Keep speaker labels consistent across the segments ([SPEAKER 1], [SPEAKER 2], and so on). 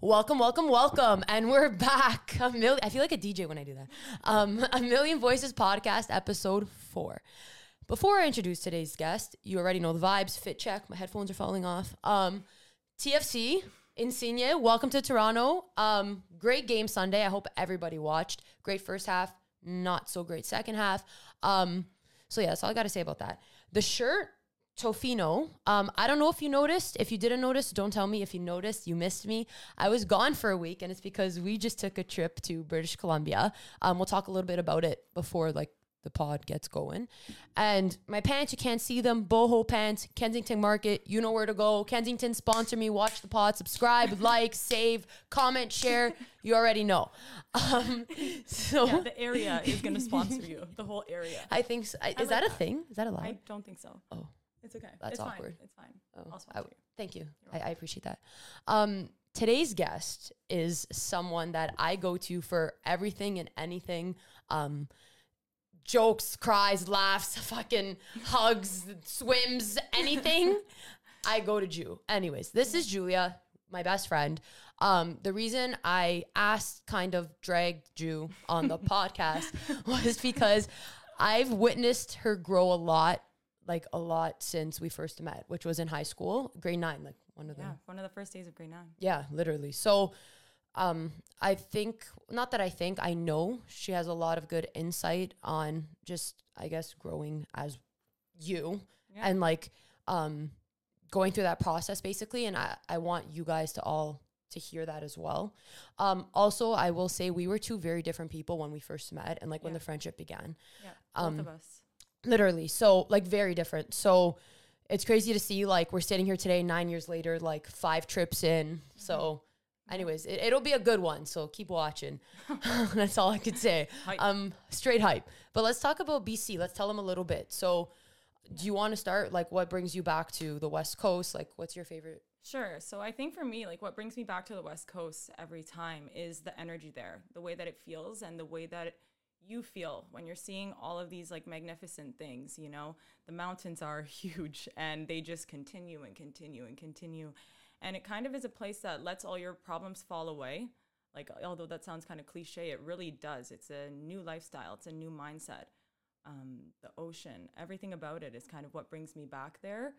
[SPEAKER 1] Welcome, welcome, welcome. And we're back. A I feel like a DJ when I do that. Um, a Million Voices podcast, episode four. Before I introduce today's guest, you already know the vibes. Fit check. My headphones are falling off. Um, TFC, Insigne, welcome to Toronto. Um, great game Sunday. I hope everybody watched. Great first half, not so great second half. Um, so yeah, that's all I got to say about that. The shirt, Tofino. Um, I don't know if you noticed. If you didn't notice, don't tell me. If you noticed, you missed me. I was gone for a week, and it's because we just took a trip to British Columbia. Um, we'll talk a little bit about it before like the pod gets going. And my pants, you can't see them. Boho pants, Kensington Market. You know where to go. Kensington sponsor me. Watch the pod. Subscribe, like, save, comment, share. You already know. Um, so
[SPEAKER 2] Yeah, the area is going to sponsor you. The whole area.
[SPEAKER 1] I think so. I- is
[SPEAKER 2] like
[SPEAKER 1] that a
[SPEAKER 2] that.
[SPEAKER 1] thing? Is that a lie?
[SPEAKER 2] I don't think so.
[SPEAKER 1] oh.
[SPEAKER 2] It's okay.
[SPEAKER 1] That's
[SPEAKER 2] it's
[SPEAKER 1] awkward.
[SPEAKER 2] Fine. It's fine.
[SPEAKER 1] Oh,
[SPEAKER 2] I'll
[SPEAKER 1] I-
[SPEAKER 2] you.
[SPEAKER 1] Thank you. I, I appreciate that. Um, today's guest is someone that I go to for everything and anything. Um, jokes, cries, laughs, fucking hugs, swims, anything. I go to Jew. Anyways, this is Julia, my best friend. Um, the reason I asked, kind of dragged Jew on the podcast was because I've witnessed her grow a lot, like a lot since we first met, which was in high school, grade nine, like one of them.
[SPEAKER 2] Yeah, one of the first days of grade nine.
[SPEAKER 1] Yeah, literally. So um I think not that I think, I know she has a lot of good insight on just I guess growing as you
[SPEAKER 2] Yeah.
[SPEAKER 1] and like um going through that process basically and I I want you guys to all to hear that as well. Um also I will say we were two very different people when we first met and like when the friendship began
[SPEAKER 2] Yeah, both
[SPEAKER 1] Um,
[SPEAKER 2] of us.
[SPEAKER 1] Literally so like very different. So it's crazy to see like we're sitting here today nine years later like five trips in. So anyways it, it'll be a good one so keep watching. That's all i could say.
[SPEAKER 2] Hype.
[SPEAKER 1] um straight hype. But let's talk about bc let's tell them a little bit. So do you want to start? Like what brings you back to the west coast? Like what's your favorite?
[SPEAKER 2] Sure. So I think for me, like what brings me back to the West Coast every time is the energy there, the way that it feels and the way that you feel when you're seeing all of these like magnificent things, you know? The mountains are huge and they just continue and continue and continue. And it kind of is a place that lets all your problems fall away. Like although that sounds kind of cliche, it really does. It's a new lifestyle, it's a new mindset. Um, the ocean, everything about it is kind of what brings me back there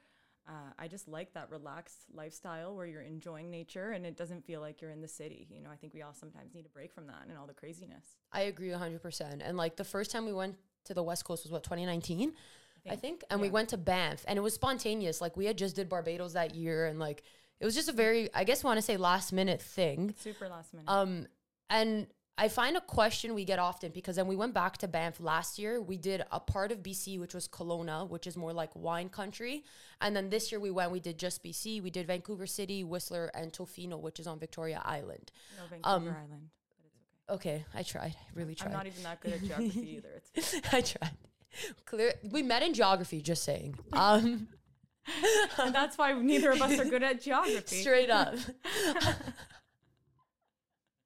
[SPEAKER 2] uh, I just like that relaxed lifestyle where you're enjoying nature and it doesn't feel like you're in the city. You know, I think we all sometimes need a break from that and all the craziness.
[SPEAKER 1] i agree 100% and like the first time we went to the west coast was what 2019 I
[SPEAKER 2] think,
[SPEAKER 1] think. And we went to Banff and it was spontaneous. Like we had just did Barbados that year and like it was just a very I guess want to say last minute thing.
[SPEAKER 2] Super last minute.
[SPEAKER 1] Um and I find a question we get often because then we went back to Banff last year. We did a part of BC, which was Kelowna, which is more like wine country. And then this year we went, we did just BC. We did Vancouver City, Whistler, and Tofino, which is on Victoria Island.
[SPEAKER 2] no Vancouver
[SPEAKER 1] um,
[SPEAKER 2] Island, but okay.
[SPEAKER 1] Okay, I tried. I really tried.
[SPEAKER 2] I'm not even that good at geography either. It's
[SPEAKER 1] I tried. Clear. We met in geography. Just saying. Um.
[SPEAKER 2] and that's why neither of us are good at geography.
[SPEAKER 1] Straight up.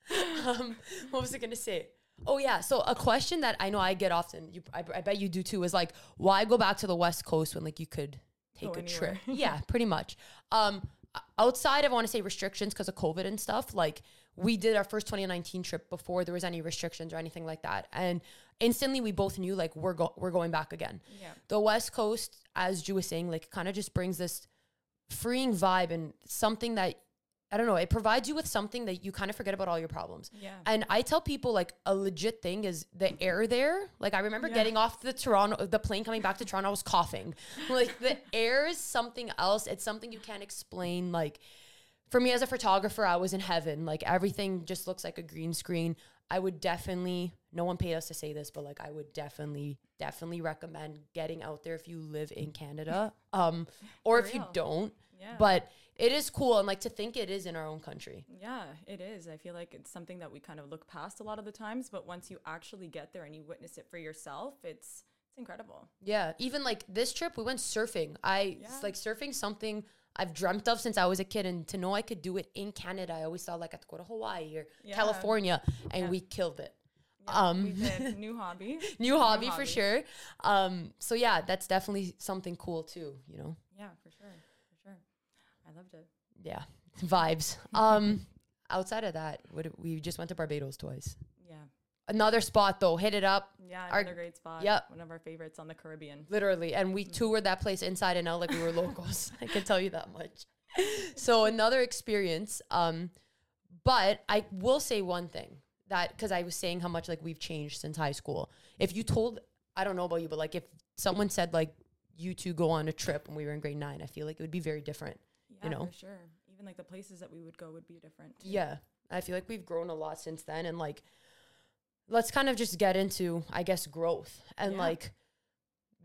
[SPEAKER 1] um, what was I gonna say? Oh yeah, so a question that I know I get often, you, I, I bet you do too, is like, why go back to the West Coast when like you could take
[SPEAKER 2] Go
[SPEAKER 1] a trip? yeah, pretty much. Um, outside of I want to say restrictions because of COVID and stuff, like we did our first 2019 trip before there was any restrictions or anything like that, and instantly we both knew like we're go- we're going back again.
[SPEAKER 2] Yeah.
[SPEAKER 1] The West Coast, as Drew was saying, like kind of just brings this freeing vibe and something that I don't know, it provides you with something that you kind of forget about all your problems.
[SPEAKER 2] Yeah.
[SPEAKER 1] And I tell people like a legit thing is the air there. Like I remember
[SPEAKER 2] Yeah.
[SPEAKER 1] getting off the Toronto, the plane coming back to Toronto, I was coughing. Like the air is something else. It's something you can't explain. Like for me as a photographer, I was in heaven. Like everything just looks like a green screen. I would definitely, no one paid us to say this, but like I would definitely, definitely recommend getting out there if you live in Canada. Um, or
[SPEAKER 2] For
[SPEAKER 1] if you don't.
[SPEAKER 2] Yeah.
[SPEAKER 1] But it is cool and like to think it is in our own country.
[SPEAKER 2] Yeah, it is. I feel like it's something that we kind of look past a lot of the times, but once you actually get there and you witness it for yourself, it's it's incredible.
[SPEAKER 1] Yeah, even like this trip, we went surfing. I
[SPEAKER 2] Yeah.
[SPEAKER 1] like surfing something I've dreamt of since I was a kid, and to know I could do it in Canada, I always thought like I could go to Hawaii or
[SPEAKER 2] Yeah.
[SPEAKER 1] California, and
[SPEAKER 2] Yeah.
[SPEAKER 1] we killed it. Um,
[SPEAKER 2] new hobby.
[SPEAKER 1] New hobby for sure. Um, so yeah, that's definitely something cool too. You know,
[SPEAKER 2] Yeah, for sure. I loved it.
[SPEAKER 1] yeah, vibes. Um, outside of that, what we just went to Barbados twice.
[SPEAKER 2] Yeah.
[SPEAKER 1] Another spot though, hit it up.
[SPEAKER 2] Yeah,
[SPEAKER 1] Our-
[SPEAKER 2] another great spot.
[SPEAKER 1] yep.
[SPEAKER 2] One of our favorites on the Caribbean.
[SPEAKER 1] literally and we toured that place inside and out like we were locals i can tell you that much so another experience um but i will say one thing that because i was saying how much like we've changed since high school if you told i don't know about you but like if someone said like you two go on a trip when we were in grade nine i feel like it would be very different
[SPEAKER 2] Yeah,
[SPEAKER 1] know?
[SPEAKER 2] for sure. Even like the places that we would go would be different. too.
[SPEAKER 1] yeah i feel like we've grown a lot since then and like let's kind of just get into i guess growth and
[SPEAKER 2] Yeah.
[SPEAKER 1] like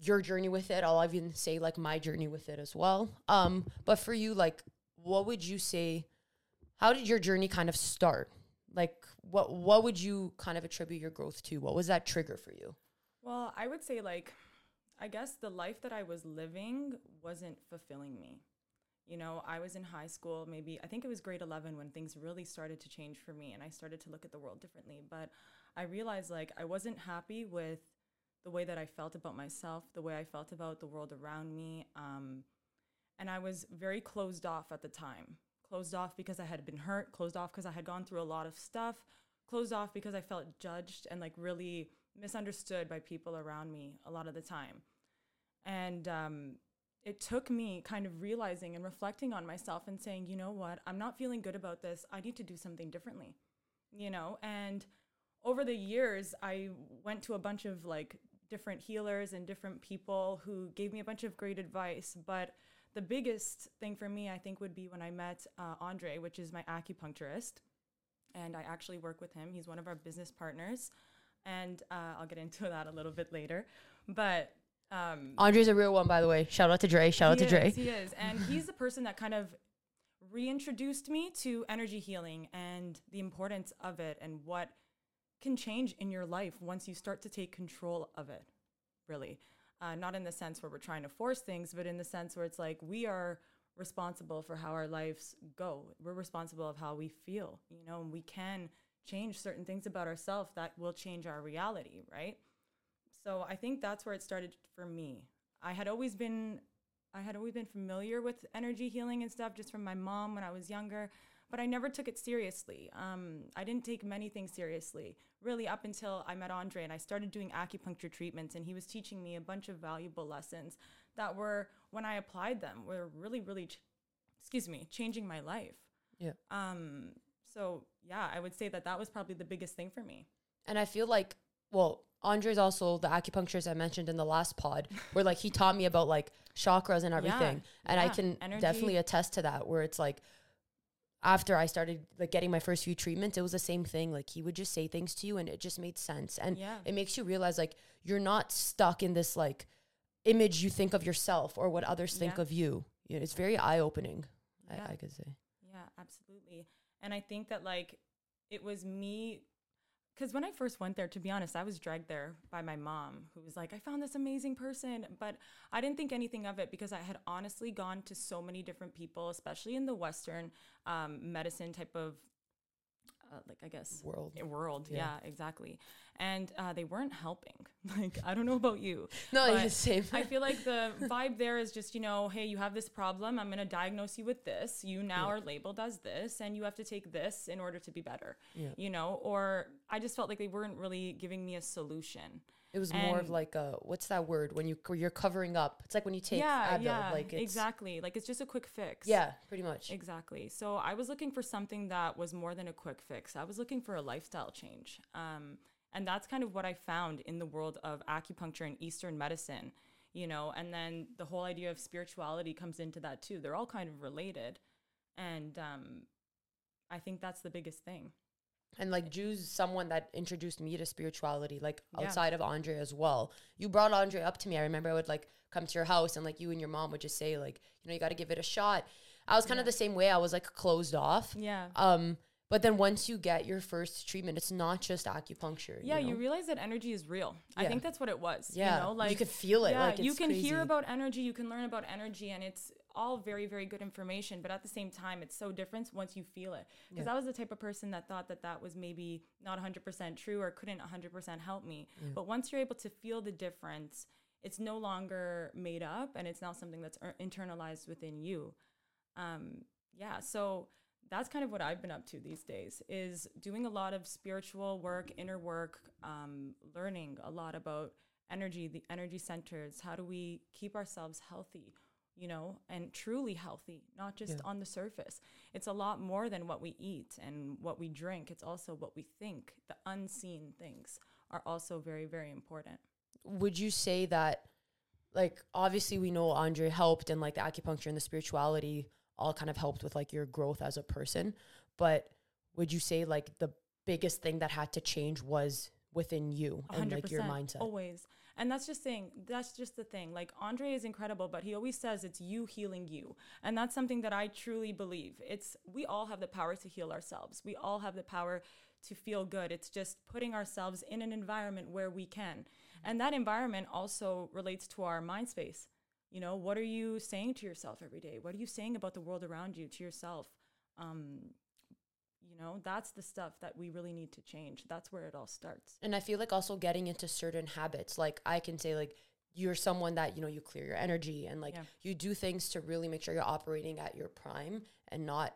[SPEAKER 1] your journey with it i'll even say like my journey with it as well um but for you like what would you say how did your journey kind of start like what what would you kind of attribute your growth to what was that trigger for you
[SPEAKER 2] Well, I would say like I guess the life that I was living wasn't fulfilling me. You know, I was in high school, maybe I think it was grade 11 when things really started to change for me and I started to look at the world differently, but I realized like I wasn't happy with the way that I felt about myself, the way I felt about the world around me. Um, and I was very closed off at the time. Closed off because I had been hurt, closed off because I had gone through a lot of stuff, closed off because I felt judged and like really misunderstood by people around me a lot of the time. And um, it took me kind of realizing and reflecting on myself and saying, you know what, I'm not feeling good about this. I need to do something differently, you know? And over the years, I went to a bunch of like different healers and different people who gave me a bunch of great advice. But the biggest thing for me, I think, would be when I met uh, Andre, which is my acupuncturist. And I actually work with him. He's one of our business partners. And uh, I'll get into that a little bit later. But um,
[SPEAKER 1] andre's a real one by the way shout out to dre shout out to dre
[SPEAKER 2] is, He is. And he's the person that kind of reintroduced me to energy healing and the importance of it and what can change in your life once you start to take control of it, really. Uh, not in the sense where we're trying to force things, but in the sense where it's like we are responsible for how our lives go. We're responsible of how we feel, you know, and we can change certain things about ourselves that will change our reality, right? So I think that's where it started for me. I had always been I had always been familiar with energy healing and stuff just from my mom when I was younger, but I never took it seriously. Um, I didn't take many things seriously, really, up until I met Andre and I started doing acupuncture treatments, and he was teaching me a bunch of valuable lessons that were, when I applied them, were really, really, ch- excuse me, changing my life.
[SPEAKER 1] yeah
[SPEAKER 2] Um, so yeah, I would say that that was probably the biggest thing for me.
[SPEAKER 1] And I feel like, well, Andre's also the acupuncturist I mentioned in the last pod, where like he taught me about like chakras and everything. and I can
[SPEAKER 2] energy.
[SPEAKER 1] definitely attest to that, where it's like after I started like getting my first few treatments, it was the same thing. Like he would just say things to you and it just made sense. And
[SPEAKER 2] Yeah.
[SPEAKER 1] it makes you realize like you're not stuck in this like image you think of yourself or what others think of you. Yeah, it's very eye opening,
[SPEAKER 2] Yeah.
[SPEAKER 1] I, I could say.
[SPEAKER 2] Yeah, absolutely. And I think that like it was me because when I first went there, to be honest, I was dragged there by my mom, who was like, I found this amazing person. But I didn't think anything of it because I had honestly gone to so many different people, especially in the Western um, medicine type of, uh, like, I guess,
[SPEAKER 1] World.
[SPEAKER 2] world.
[SPEAKER 1] Yeah.
[SPEAKER 2] Yeah, exactly. And uh, they weren't helping. Like, I don't know about you.
[SPEAKER 1] No, it's same.
[SPEAKER 2] I feel like the vibe there is just, you know, hey, you have this problem. I'm going to diagnose you with this. You now are labeled as this, and you have to take this in order to be better.
[SPEAKER 1] Yeah.
[SPEAKER 2] You know, or I just felt like they weren't really giving me a solution.
[SPEAKER 1] It was more of like a what's that word when you you're covering up? It's like when you take
[SPEAKER 2] yeah,
[SPEAKER 1] Advil,
[SPEAKER 2] yeah,
[SPEAKER 1] like it's,
[SPEAKER 2] exactly. Like it's just a quick fix.
[SPEAKER 1] Yeah, pretty much.
[SPEAKER 2] Exactly. So I was looking for something that was more than a quick fix. I was looking for a lifestyle change. Um, and that's kind of what I found in the world of acupuncture and Eastern medicine, you know, and then the whole idea of spirituality comes into that too. They're all kind of related. And um, I think that's the biggest thing.
[SPEAKER 1] And like Jews, someone that introduced me to spirituality, like
[SPEAKER 2] Yeah.
[SPEAKER 1] outside of Andre as well. You brought Andre up to me. I remember I would like come to your house and like you and your mom would just say like, you know, you got to give it a shot. I was kind of the same way. I was like closed off.
[SPEAKER 2] Yeah.
[SPEAKER 1] Um, but then once you get your first treatment, it's not just acupuncture.
[SPEAKER 2] Yeah, you,
[SPEAKER 1] know?
[SPEAKER 2] realize that energy is real. I think that's what it was.
[SPEAKER 1] yeah,
[SPEAKER 2] You know, like
[SPEAKER 1] you could feel it.
[SPEAKER 2] yeah,
[SPEAKER 1] like
[SPEAKER 2] you can
[SPEAKER 1] crazy.
[SPEAKER 2] hear about energy, you can learn about energy, and it's all very, very good information. But at the same time, it's so different once you feel it. Because
[SPEAKER 1] Yeah.
[SPEAKER 2] I was the type of person that thought that that was maybe not 100% true or couldn't 100% help me. But once you're able to feel the difference, it's no longer made up, and it's now something that's er- internalized within you. Um, yeah, so that's kind of what I've been up to these days is doing a lot of spiritual work, inner work, um, learning a lot about energy, the energy centers. How do we keep ourselves healthy, you know, and truly healthy, not just
[SPEAKER 1] Yeah.
[SPEAKER 2] on the surface. It's a lot more than what we eat and what we drink. It's also what we think. The unseen things are also very, very important.
[SPEAKER 1] would you say that like obviously we know Andre helped and like the acupuncture and the spirituality all kind of helped with like your growth as a person but would you say like the biggest thing that had to change was within you and like your mindset
[SPEAKER 2] always and that's just saying that's just the thing. Like andre is incredible but he always says it's you healing you. And that's something that i truly believe. It's we all have the power to heal ourselves. We all have the power to feel good. It's just putting ourselves in an environment where we can. And that environment also relates to our mind space. You know what are you saying to yourself every day? What are you saying about the world around you to yourself? Um, you know that's the stuff that we really need to change that's where it all starts
[SPEAKER 1] and I feel like also getting into certain habits like I can say like you're someone that you know you clear your energy and like
[SPEAKER 2] Yeah.
[SPEAKER 1] you do things to really make sure you're operating at your prime and not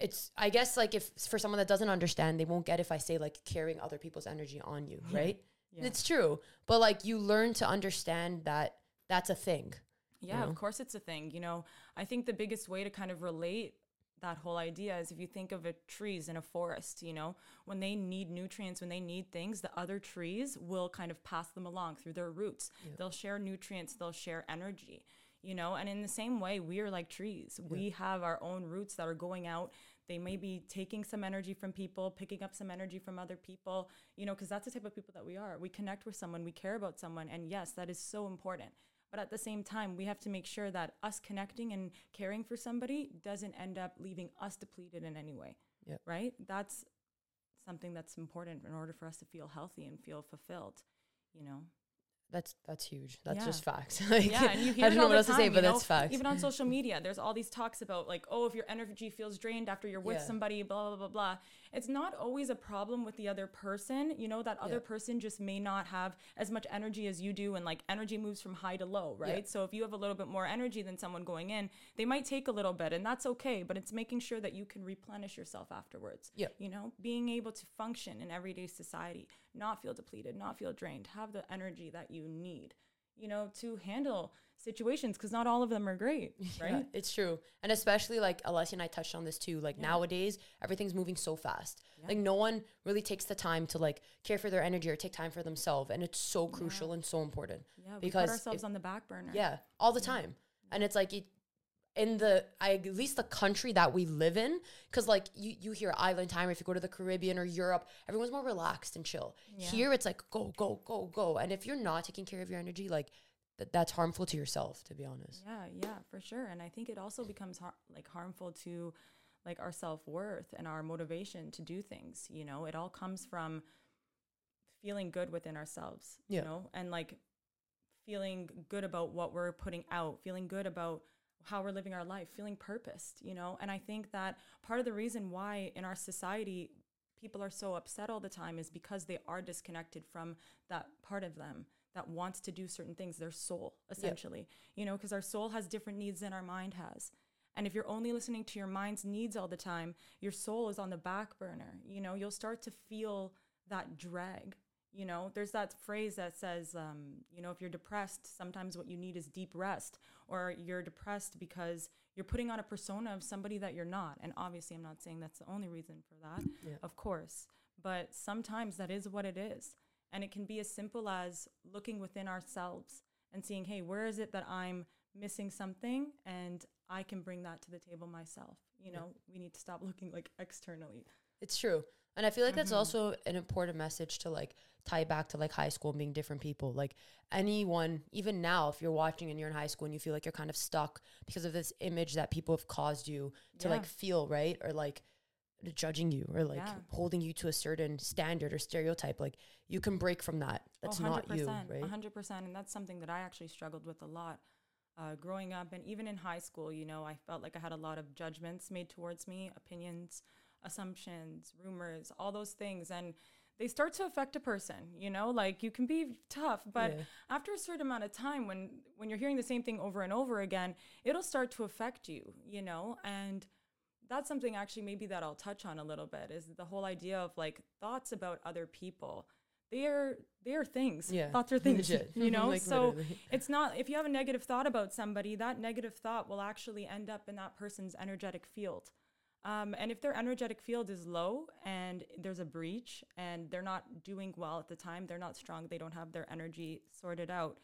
[SPEAKER 1] it's I guess like if for someone that doesn't understand they won't get if I say like carrying other people's energy on you right
[SPEAKER 2] Yeah.
[SPEAKER 1] it's true but like you learn to understand that that's a thing
[SPEAKER 2] Yeah,
[SPEAKER 1] know?
[SPEAKER 2] of course it's a thing. You know, I think the biggest way to kind of relate that whole idea is if you think of a trees in a forest, you know, when they need nutrients, when they need things, the other trees will kind of pass them along through their roots. They'll share nutrients, they'll share energy, you know, and in the same way, we are like trees. We have our own roots that are going out. They may be taking some energy from people, picking up some energy from other people, you know, because that's the type of people that we are. We connect with someone, we care about someone. And yes, that is so important. But at the same time, we have to make sure that us connecting and caring for somebody doesn't end up leaving us depleted in any way.
[SPEAKER 1] Yep.
[SPEAKER 2] Right? That's something that's important in order for us to feel healthy and feel fulfilled, you know?
[SPEAKER 1] that's that's huge that's
[SPEAKER 2] Yeah.
[SPEAKER 1] just facts like
[SPEAKER 2] Yeah, and you hear
[SPEAKER 1] I don't know what else to say
[SPEAKER 2] time,
[SPEAKER 1] but that's
[SPEAKER 2] know?
[SPEAKER 1] facts
[SPEAKER 2] Even on social media, there's all these talks about like, oh, if your energy feels drained after you're with
[SPEAKER 1] Yeah.
[SPEAKER 2] somebody, blah blah blah blah. It's not always a problem with the other person. You know that other
[SPEAKER 1] Yeah.
[SPEAKER 2] person just may not have as much energy as you do, and like energy moves from high to low,
[SPEAKER 1] Yeah.
[SPEAKER 2] right? So if you have a little bit more energy than someone going in, they might take a little bit, and that's okay. But it's making sure that you can replenish yourself afterwards.
[SPEAKER 1] Yeah.
[SPEAKER 2] You know, being able to function in everyday society, not feel depleted, not feel drained, have the energy that you need you know, to handle situations because not all of them are great, right?
[SPEAKER 1] Yeah, it's true. And especially like Alessia and I touched on this too. Like nowadays, everything's moving so fast. Like no one really takes the time to like care for their energy or take time for themselves. And it's so crucial and so important.
[SPEAKER 2] Yeah, we put ourselves
[SPEAKER 1] if-
[SPEAKER 2] on the back burner.
[SPEAKER 1] Yeah, all the time. And it's like it, in the I, at least the country that we live in, because like you you hear island time. If you go to the Caribbean or Europe, everyone's more relaxed and chill.
[SPEAKER 2] Yeah.
[SPEAKER 1] Here, it's like go go go go. And if you're not taking care of your energy, like th- that's harmful to yourself. To be honest.
[SPEAKER 2] yeah, yeah, for sure. And I think it also becomes har- like harmful to like our self worth and our motivation to do things. You know, it all comes from feeling good within ourselves.
[SPEAKER 1] Yeah.
[SPEAKER 2] You know, and like feeling good about what we're putting out, feeling good about how we're living our life, feeling purposed, you know? And I think that part of the reason why in our society people are so upset all the time is because they are disconnected from that part of them that wants to do certain things, their soul, essentially, you know, because our soul has different needs than our mind has. And if you're only listening to your mind's needs all the time, your soul is on the back burner. You know, you'll start to feel that drag. You know, there's that phrase that says, um, you know, if you're depressed, sometimes what you need is deep rest, or you're depressed because you're putting on a persona of somebody that you're not. And obviously, I'm not saying that's the only reason for that,
[SPEAKER 1] Yeah.
[SPEAKER 2] of course, but sometimes that is what it is. And it can be as simple as looking within ourselves and seeing, hey, where is it that I'm missing something? And I can bring that to the table myself. You
[SPEAKER 1] Yeah.
[SPEAKER 2] know, we need to stop looking like externally.
[SPEAKER 1] It's true. And I feel like that's
[SPEAKER 2] Mhm.
[SPEAKER 1] also an important message to like tie back to like high school and being different people. Like anyone, even now, if you're watching and you're in high school and you feel like you're kind of stuck because of this image that people have caused you to
[SPEAKER 2] Yeah.
[SPEAKER 1] like feel, right? Or like judging you or like
[SPEAKER 2] Yeah.
[SPEAKER 1] holding you to a certain standard or stereotype. Like you can break from that. That's
[SPEAKER 2] Oh,
[SPEAKER 1] not you,
[SPEAKER 2] 100%,
[SPEAKER 1] right?
[SPEAKER 2] 100%. And that's something that I actually struggled with a lot uh, growing up. And even in high school, you know, I felt like I had a lot of judgments made towards me, opinions, assumptions, rumors, all those things. And they start to affect a person, you know, like you can be tough, but
[SPEAKER 1] Yeah.
[SPEAKER 2] after a certain amount of time, when, when you're hearing the same thing over and over again, it'll start to affect you, you know, and that's something actually maybe that I'll touch on a little bit is the whole idea of like thoughts about other people. They are they are things.
[SPEAKER 1] Yeah,
[SPEAKER 2] Thoughts are things.
[SPEAKER 1] legit.
[SPEAKER 2] You know?
[SPEAKER 1] Like,
[SPEAKER 2] so
[SPEAKER 1] literally.
[SPEAKER 2] it's not if you have a negative thought about somebody, that negative thought will actually end up in that person's energetic field. Um, and if their energetic field is low and there's a breach and they're not doing well at the time, they're not strong, they don't have their energy sorted out,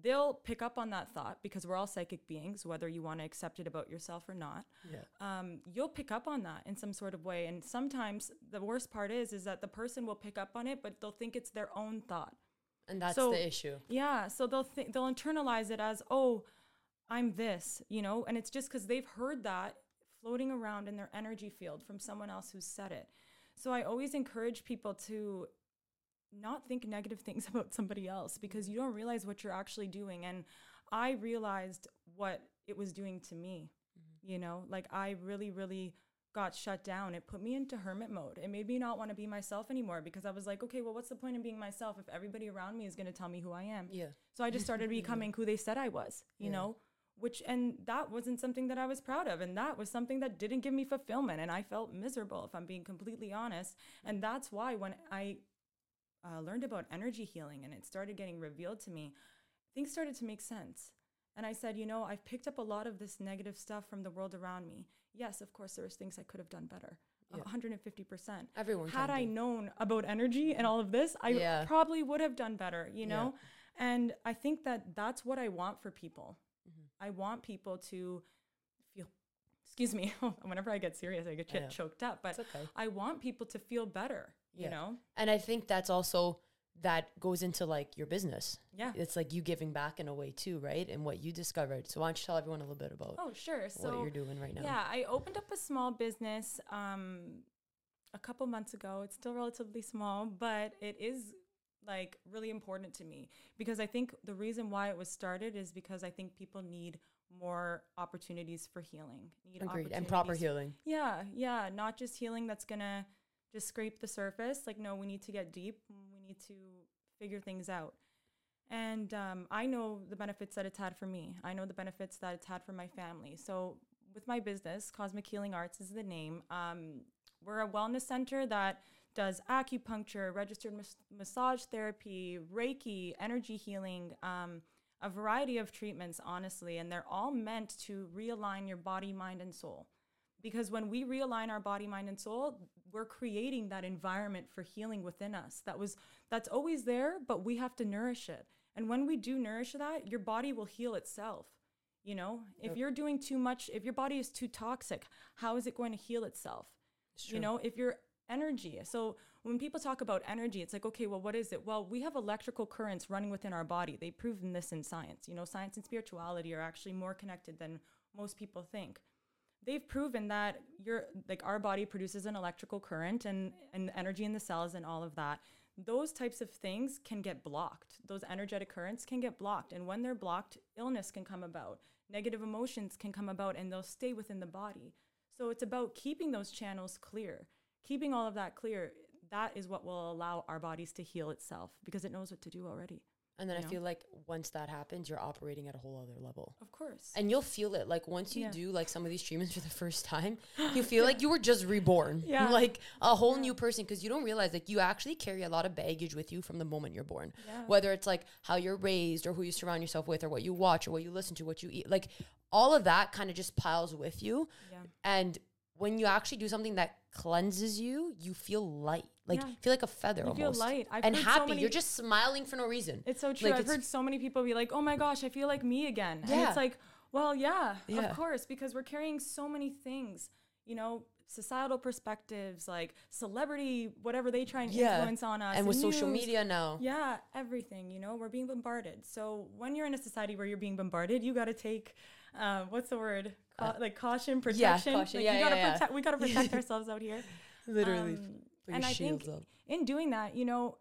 [SPEAKER 2] they'll pick up on that thought because we're all psychic beings, whether you want to accept it about yourself or not.
[SPEAKER 1] Yeah.
[SPEAKER 2] Um, you'll pick up on that in some sort of way. And sometimes the worst part is, is that the person will pick up on it, but they'll think it's their own thought.
[SPEAKER 1] And that's
[SPEAKER 2] So-
[SPEAKER 1] the issue.
[SPEAKER 2] Yeah, so they'll think they'll internalize it as, "Oh, I'm this," you know, and it's just cuz they've heard that floating around in their energy field from someone else who said it. So I always encourage people to not think negative things about somebody else because you don't realize what you're actually doing and I realized what it was doing to me. Mm-hmm. You know, like I really really got shut down. It put me into hermit mode. It made me not want to be myself anymore because I was like, okay, well, what's the point in being myself if everybody around me is going to tell me who I am?
[SPEAKER 1] Yeah.
[SPEAKER 2] So I just started becoming who they said I was, you
[SPEAKER 1] Yeah.
[SPEAKER 2] know, which, and that wasn't something that I was proud of. And that was something that didn't give me fulfillment. And I felt miserable, if I'm being completely honest. And that's why when I uh, learned about energy healing and it started getting revealed to me, things started to make sense. And I said, you know, I've picked up a lot of this negative stuff from the world around me. Yes, of course, there was things I could have done better.
[SPEAKER 1] Yeah.
[SPEAKER 2] 150%.
[SPEAKER 1] Everyone
[SPEAKER 2] Had I known about energy and all of this, I
[SPEAKER 1] Yeah.
[SPEAKER 2] probably would have done better, you
[SPEAKER 1] Yeah.
[SPEAKER 2] know? And I think that that's what I want for people. I want people to feel, excuse me, whenever I get serious, I get
[SPEAKER 1] I
[SPEAKER 2] choked up, but
[SPEAKER 1] okay.
[SPEAKER 2] I want people to feel better, you know?
[SPEAKER 1] And I think that's also that goes into like your business.
[SPEAKER 2] Yeah.
[SPEAKER 1] It's like you giving back in a way too, right? And what you discovered. So why don't you tell everyone a little bit about
[SPEAKER 2] Oh, sure.
[SPEAKER 1] what
[SPEAKER 2] So,
[SPEAKER 1] you're doing right now?
[SPEAKER 2] yeah, I opened up a small business um, a couple months ago. It's still relatively small, but it is like really important to me because I think the reason why it was started is because I think people need more opportunities for healing. Need
[SPEAKER 1] Agreed. And proper healing.
[SPEAKER 2] Yeah, yeah, not just healing that's gonna just scrape the surface. Like, no, we need to get deep. We need to figure things out. And um, I know the benefits that it's had for me. I know the benefits that it's had for my family. So, with my business, Cosmic Healing Arts is the name. Um, we're a wellness center that does acupuncture, registered mas- massage therapy, Reiki, energy healing, um, a variety of treatments, honestly. And they're all meant to realign your body, mind, and soul. Because when we realign our body mind and soul we're creating that environment for healing within us that was that's always there but we have to nourish it. And when we do nourish that your body will heal itself you know? If you're doing too much if your body is too toxic how is it going to heal itself? You know if your energy. So when people talk about energy it's like okay well what is it? Well we have electrical currents running within our body. They've proven this in science. You know science and spirituality are actually more connected than most people think. They've proven that your like our body produces an electrical current and and energy in the cells and all of that. Those types of things can get blocked. Those energetic currents can get blocked. And when they're blocked illness can come about. Negative emotions can come about and they'll stay within the body. So it's about keeping those channels clear keeping all of that clear that is what will allow our bodies to heal itself because it knows what to do already
[SPEAKER 1] And then I
[SPEAKER 2] know?
[SPEAKER 1] feel like once that happens, you're operating at a whole other level.
[SPEAKER 2] of course
[SPEAKER 1] And you'll feel it. Like once you
[SPEAKER 2] Yeah.
[SPEAKER 1] do like some of these treatments for the first time, you feel like you were just reborn.
[SPEAKER 2] Yeah.
[SPEAKER 1] Like a whole new person because you don't realize like you actually carry a lot of baggage with you from the moment you're born.
[SPEAKER 2] Yeah.
[SPEAKER 1] Whether it's like how you're raised or who you surround yourself with or what you watch or what you listen to, what you eat. Like all of that kind of just piles with you.
[SPEAKER 2] yeah
[SPEAKER 1] And when you actually do something that cleanses you, you feel light. Like
[SPEAKER 2] Yeah.
[SPEAKER 1] feel like a feather
[SPEAKER 2] You feel
[SPEAKER 1] almost.
[SPEAKER 2] light. I've
[SPEAKER 1] and
[SPEAKER 2] heard so
[SPEAKER 1] happy.
[SPEAKER 2] many-
[SPEAKER 1] you're just smiling for no reason.
[SPEAKER 2] It's so true.
[SPEAKER 1] Like,
[SPEAKER 2] I've heard so many people be like, "Oh my gosh, I feel like me again." And
[SPEAKER 1] Yeah.
[SPEAKER 2] it's like, well, yeah,
[SPEAKER 1] Yeah.
[SPEAKER 2] of course, because we're carrying so many things, you know, societal perspectives, like celebrity, whatever they try and
[SPEAKER 1] Yeah.
[SPEAKER 2] influence on us,
[SPEAKER 1] and with social media now.
[SPEAKER 2] Yeah, everything. You know, we're being bombarded. So when you're in a society where you're being bombarded, you got to take, uh, what's the word? Ca- like caution, protection.
[SPEAKER 1] Uh, caution.
[SPEAKER 2] Like,
[SPEAKER 1] Yeah, yeah,
[SPEAKER 2] gotta
[SPEAKER 1] yeah.
[SPEAKER 2] protect. We got to protect ourselves out here.
[SPEAKER 1] Literally.
[SPEAKER 2] Um, and I think
[SPEAKER 1] up.
[SPEAKER 2] in doing that, you know,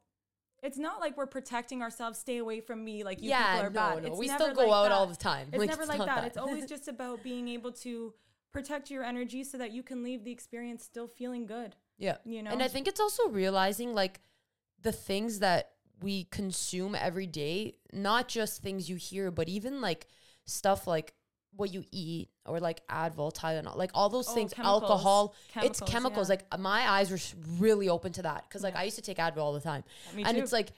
[SPEAKER 2] it's not like we're protecting ourselves. Stay away from me. Like you
[SPEAKER 1] yeah,
[SPEAKER 2] people are
[SPEAKER 1] no,
[SPEAKER 2] bad.
[SPEAKER 1] no.
[SPEAKER 2] It's
[SPEAKER 1] we still go
[SPEAKER 2] like
[SPEAKER 1] out
[SPEAKER 2] that.
[SPEAKER 1] all the time.
[SPEAKER 2] It's never
[SPEAKER 1] it's
[SPEAKER 2] like
[SPEAKER 1] not
[SPEAKER 2] that. It's always just about being able to protect your energy so that you can leave the experience still feeling good.
[SPEAKER 1] yeah.
[SPEAKER 2] You know,
[SPEAKER 1] And I think it's also realizing like the things that we consume every day, not just things you hear, but even like stuff like what you eat or like Advil, Tylenol, like all those
[SPEAKER 2] Oh,
[SPEAKER 1] things,
[SPEAKER 2] chemicals.
[SPEAKER 1] alcohol,
[SPEAKER 2] Chemicals,
[SPEAKER 1] it's chemicals.
[SPEAKER 2] yeah.
[SPEAKER 1] Like my eyes were really open to that because like
[SPEAKER 2] Yeah.
[SPEAKER 1] I used to take Advil all the time,
[SPEAKER 2] Me
[SPEAKER 1] and
[SPEAKER 2] too.
[SPEAKER 1] it's like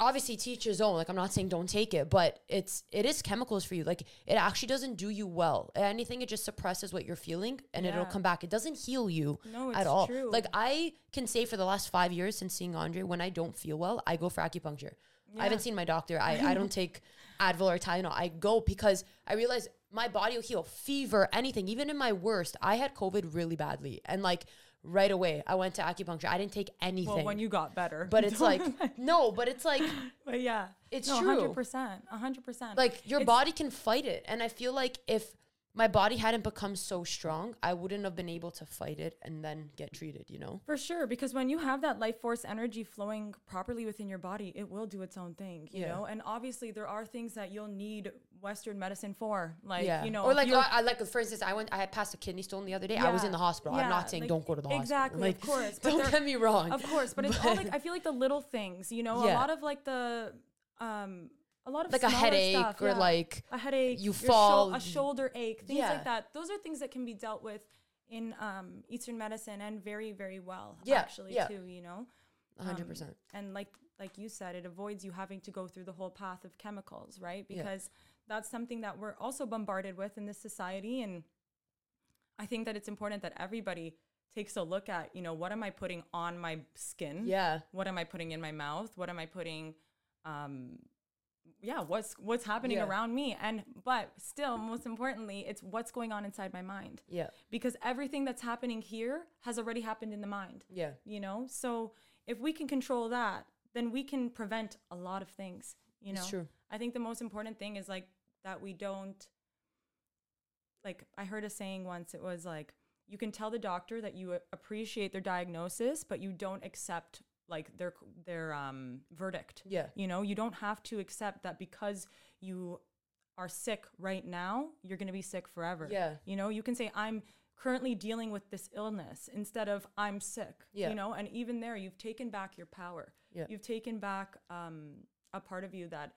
[SPEAKER 1] obviously teach his own. Like I'm not saying don't take it, but it's it is chemicals for you. Like it actually doesn't do you well. Anything it just suppresses what you're feeling and it'll come back. It doesn't heal you
[SPEAKER 2] No, it's
[SPEAKER 1] at all.
[SPEAKER 2] true.
[SPEAKER 1] Like I can say for the last five years since seeing Andre, when I don't feel well, I go for acupuncture. I haven't seen my doctor. I, I don't take Advil or Tylenol. I go because I realize my body will heal. Fever, anything. Even in my worst, I had COVID really badly. And like right away, I went to acupuncture. I didn't take anything.
[SPEAKER 2] well, when you got better.
[SPEAKER 1] but it's like, no, but it's like,
[SPEAKER 2] but yeah,
[SPEAKER 1] It's
[SPEAKER 2] no,
[SPEAKER 1] true.
[SPEAKER 2] Hundred percent, hundred percent.
[SPEAKER 1] like your
[SPEAKER 2] It's-
[SPEAKER 1] body can fight it. And I feel like if my body hadn't become so strong, I wouldn't have been able to fight it and then get treated, you know?
[SPEAKER 2] For sure, because when you have that life force energy flowing properly within your body, it will do its own thing, you
[SPEAKER 1] Yeah.
[SPEAKER 2] know. And obviously, there are things that you'll need Western medicine for, like
[SPEAKER 1] yeah.
[SPEAKER 2] you know,
[SPEAKER 1] or like, I, I like for instance, I went, I had passed a kidney stone the other day. I was in the hospital. I'm not saying
[SPEAKER 2] like,
[SPEAKER 1] don't go to the hospital.
[SPEAKER 2] exactly,
[SPEAKER 1] Like,
[SPEAKER 2] of course, but
[SPEAKER 1] Don't get me wrong.
[SPEAKER 2] of course, but it's all like I feel like the little things, you know, a lot of like the um a lot of
[SPEAKER 1] like a headache
[SPEAKER 2] stuff,
[SPEAKER 1] or
[SPEAKER 2] yeah.
[SPEAKER 1] like
[SPEAKER 2] a headache,
[SPEAKER 1] you fall,
[SPEAKER 2] a shoulder ache, things
[SPEAKER 1] Yeah.
[SPEAKER 2] like that. Those are things that can be dealt with in um, Eastern medicine and very, very well,
[SPEAKER 1] Yeah,
[SPEAKER 2] actually,
[SPEAKER 1] yeah.
[SPEAKER 2] too. You know,
[SPEAKER 1] 100%.
[SPEAKER 2] Um, and like like you said, it avoids you having to go through the whole path of chemicals, right? Because that's something that we're also bombarded with in this society, and I think that it's important that everybody takes a look at, you know, what am I putting on my skin?
[SPEAKER 1] yeah.
[SPEAKER 2] what am I putting in my mouth? What am I putting um yeah, what's what's happening
[SPEAKER 1] Yeah.
[SPEAKER 2] around me? And but still most importantly, it's what's going on inside my mind.
[SPEAKER 1] Yeah.
[SPEAKER 2] Because everything that's happening here has already happened in the mind,
[SPEAKER 1] Yeah.
[SPEAKER 2] you know? So if we can control that, then we can prevent a lot of things, you know?
[SPEAKER 1] It's true.
[SPEAKER 2] I think the most important thing is like that we don't like I heard a saying once it was like you can tell the doctor that you appreciate their diagnosis but you don't accept like their their um verdict.
[SPEAKER 1] Yeah.
[SPEAKER 2] You know, you don't have to accept that because you are sick right now, you're going to be sick forever.
[SPEAKER 1] Yeah.
[SPEAKER 2] You know, you can say I'm currently dealing with this illness instead of I'm sick.
[SPEAKER 1] Yeah.
[SPEAKER 2] You know, and even there you've taken back your power.
[SPEAKER 1] Yeah.
[SPEAKER 2] You've taken back um a part of you that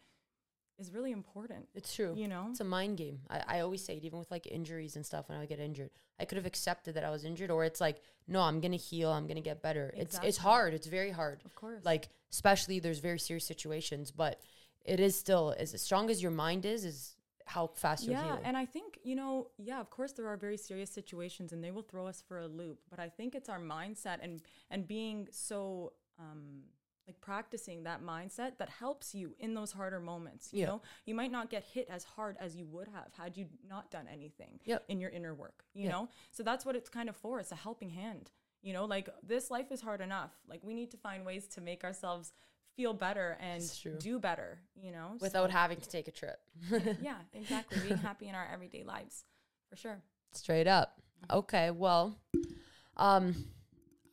[SPEAKER 2] is really important.
[SPEAKER 1] It's true.
[SPEAKER 2] You know?
[SPEAKER 1] It's a mind game. I, I always say it, even with like injuries and stuff when I would get injured. I could have accepted that I was injured, or it's like, no, I'm gonna heal, I'm gonna get better. It's it's hard. It's very hard.
[SPEAKER 2] Of course.
[SPEAKER 1] Like, especially there's very serious situations, but it is still as strong as your mind is, is how fast you'll
[SPEAKER 2] yeah,
[SPEAKER 1] heal.
[SPEAKER 2] and I think, you know, yeah, of course there are very serious situations and they will throw us for a loop, but I think it's our mindset and and being so um like practicing that mindset that helps you in those harder moments, you
[SPEAKER 1] Yeah.
[SPEAKER 2] know? You might not get hit as hard as you would have had you not done anything
[SPEAKER 1] Yep.
[SPEAKER 2] in your inner work, you
[SPEAKER 1] Yeah.
[SPEAKER 2] know? So that's what it's kind of for. It's a helping hand. You know, like this life is hard enough. Like we need to find ways to make ourselves feel better and do better, you know? So-
[SPEAKER 1] Without having to take a trip.
[SPEAKER 2] yeah, exactly. Being happy in our everyday lives, for sure.
[SPEAKER 1] Straight up. Okay, well, um,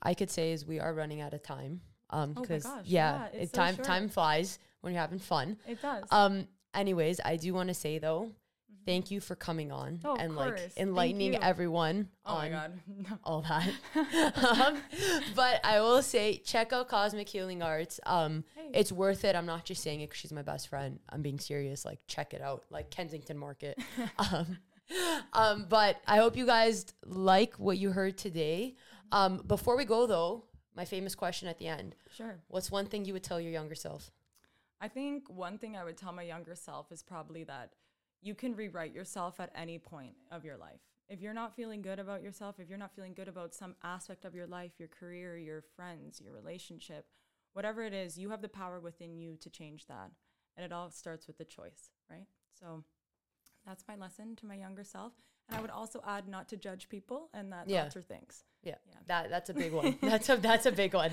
[SPEAKER 1] I could say is we are running out of time. Um,
[SPEAKER 2] Oh
[SPEAKER 1] because
[SPEAKER 2] gosh,
[SPEAKER 1] yeah,
[SPEAKER 2] yeah, it's
[SPEAKER 1] it,
[SPEAKER 2] so
[SPEAKER 1] time
[SPEAKER 2] short.
[SPEAKER 1] time flies when you're having fun.
[SPEAKER 2] It does.
[SPEAKER 1] Um, anyways, I do want to say though, thank you for coming on
[SPEAKER 2] Oh,
[SPEAKER 1] and like enlightening everyone
[SPEAKER 2] oh my
[SPEAKER 1] on
[SPEAKER 2] god.
[SPEAKER 1] all that. um, but I will say, check out Cosmic Healing Arts. Um,
[SPEAKER 2] Hey.
[SPEAKER 1] it's worth it. I'm not just saying it because she's my best friend. I'm being serious. Like, check it out. Like Kensington Market. um, um, but I hope you guys like what you heard today. Um, before we go though, my famous question at the end:
[SPEAKER 2] sure.
[SPEAKER 1] What's one thing you would tell your younger self?
[SPEAKER 2] I think one thing I would tell my younger self is probably that you can rewrite yourself at any point of your life. If you're not feeling good about yourself, if you're not feeling good about some aspect of your life, your career, your friends, your relationship, whatever it is, you have the power within you to change that. And it all starts with the choice, right? So that's my lesson to my younger self. And I would also add not to judge people and that
[SPEAKER 1] Yeah.
[SPEAKER 2] thoughts are things.
[SPEAKER 1] Yeah,
[SPEAKER 2] Yeah.
[SPEAKER 1] that that's a big one. that's a that's a big one.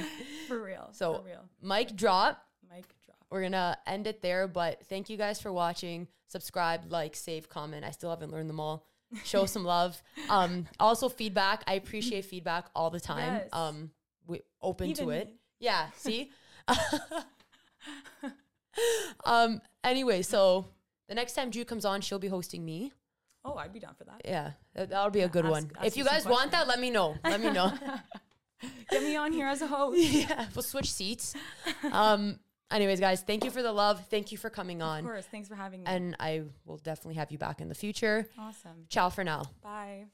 [SPEAKER 2] For real.
[SPEAKER 1] So-
[SPEAKER 2] for real.
[SPEAKER 1] Mic drop.
[SPEAKER 2] Mic drop.
[SPEAKER 1] we're gonna end it there but thank you guys for watching subscribe like save comment i still haven't learned them all show some love um also feedback i appreciate feedback all the time
[SPEAKER 2] Yes.
[SPEAKER 1] um we open
[SPEAKER 2] Even
[SPEAKER 1] to it
[SPEAKER 2] me.
[SPEAKER 1] yeah see um anyway so the next time Drew comes on she'll be hosting me
[SPEAKER 2] Oh, I'd be down for that.
[SPEAKER 1] yeah that, that'll be a good
[SPEAKER 2] ask-
[SPEAKER 1] one
[SPEAKER 2] ask
[SPEAKER 1] if
[SPEAKER 2] you
[SPEAKER 1] guys want that let me know let me know
[SPEAKER 2] Get me on here as a host.
[SPEAKER 1] yeah we'll switch seats um Anyways, guys, thank you for the love. Thank you for coming on.
[SPEAKER 2] Of course. Thanks for having me.
[SPEAKER 1] And I will definitely have you back in the future.
[SPEAKER 2] awesome.
[SPEAKER 1] Ciao for now.
[SPEAKER 2] Bye.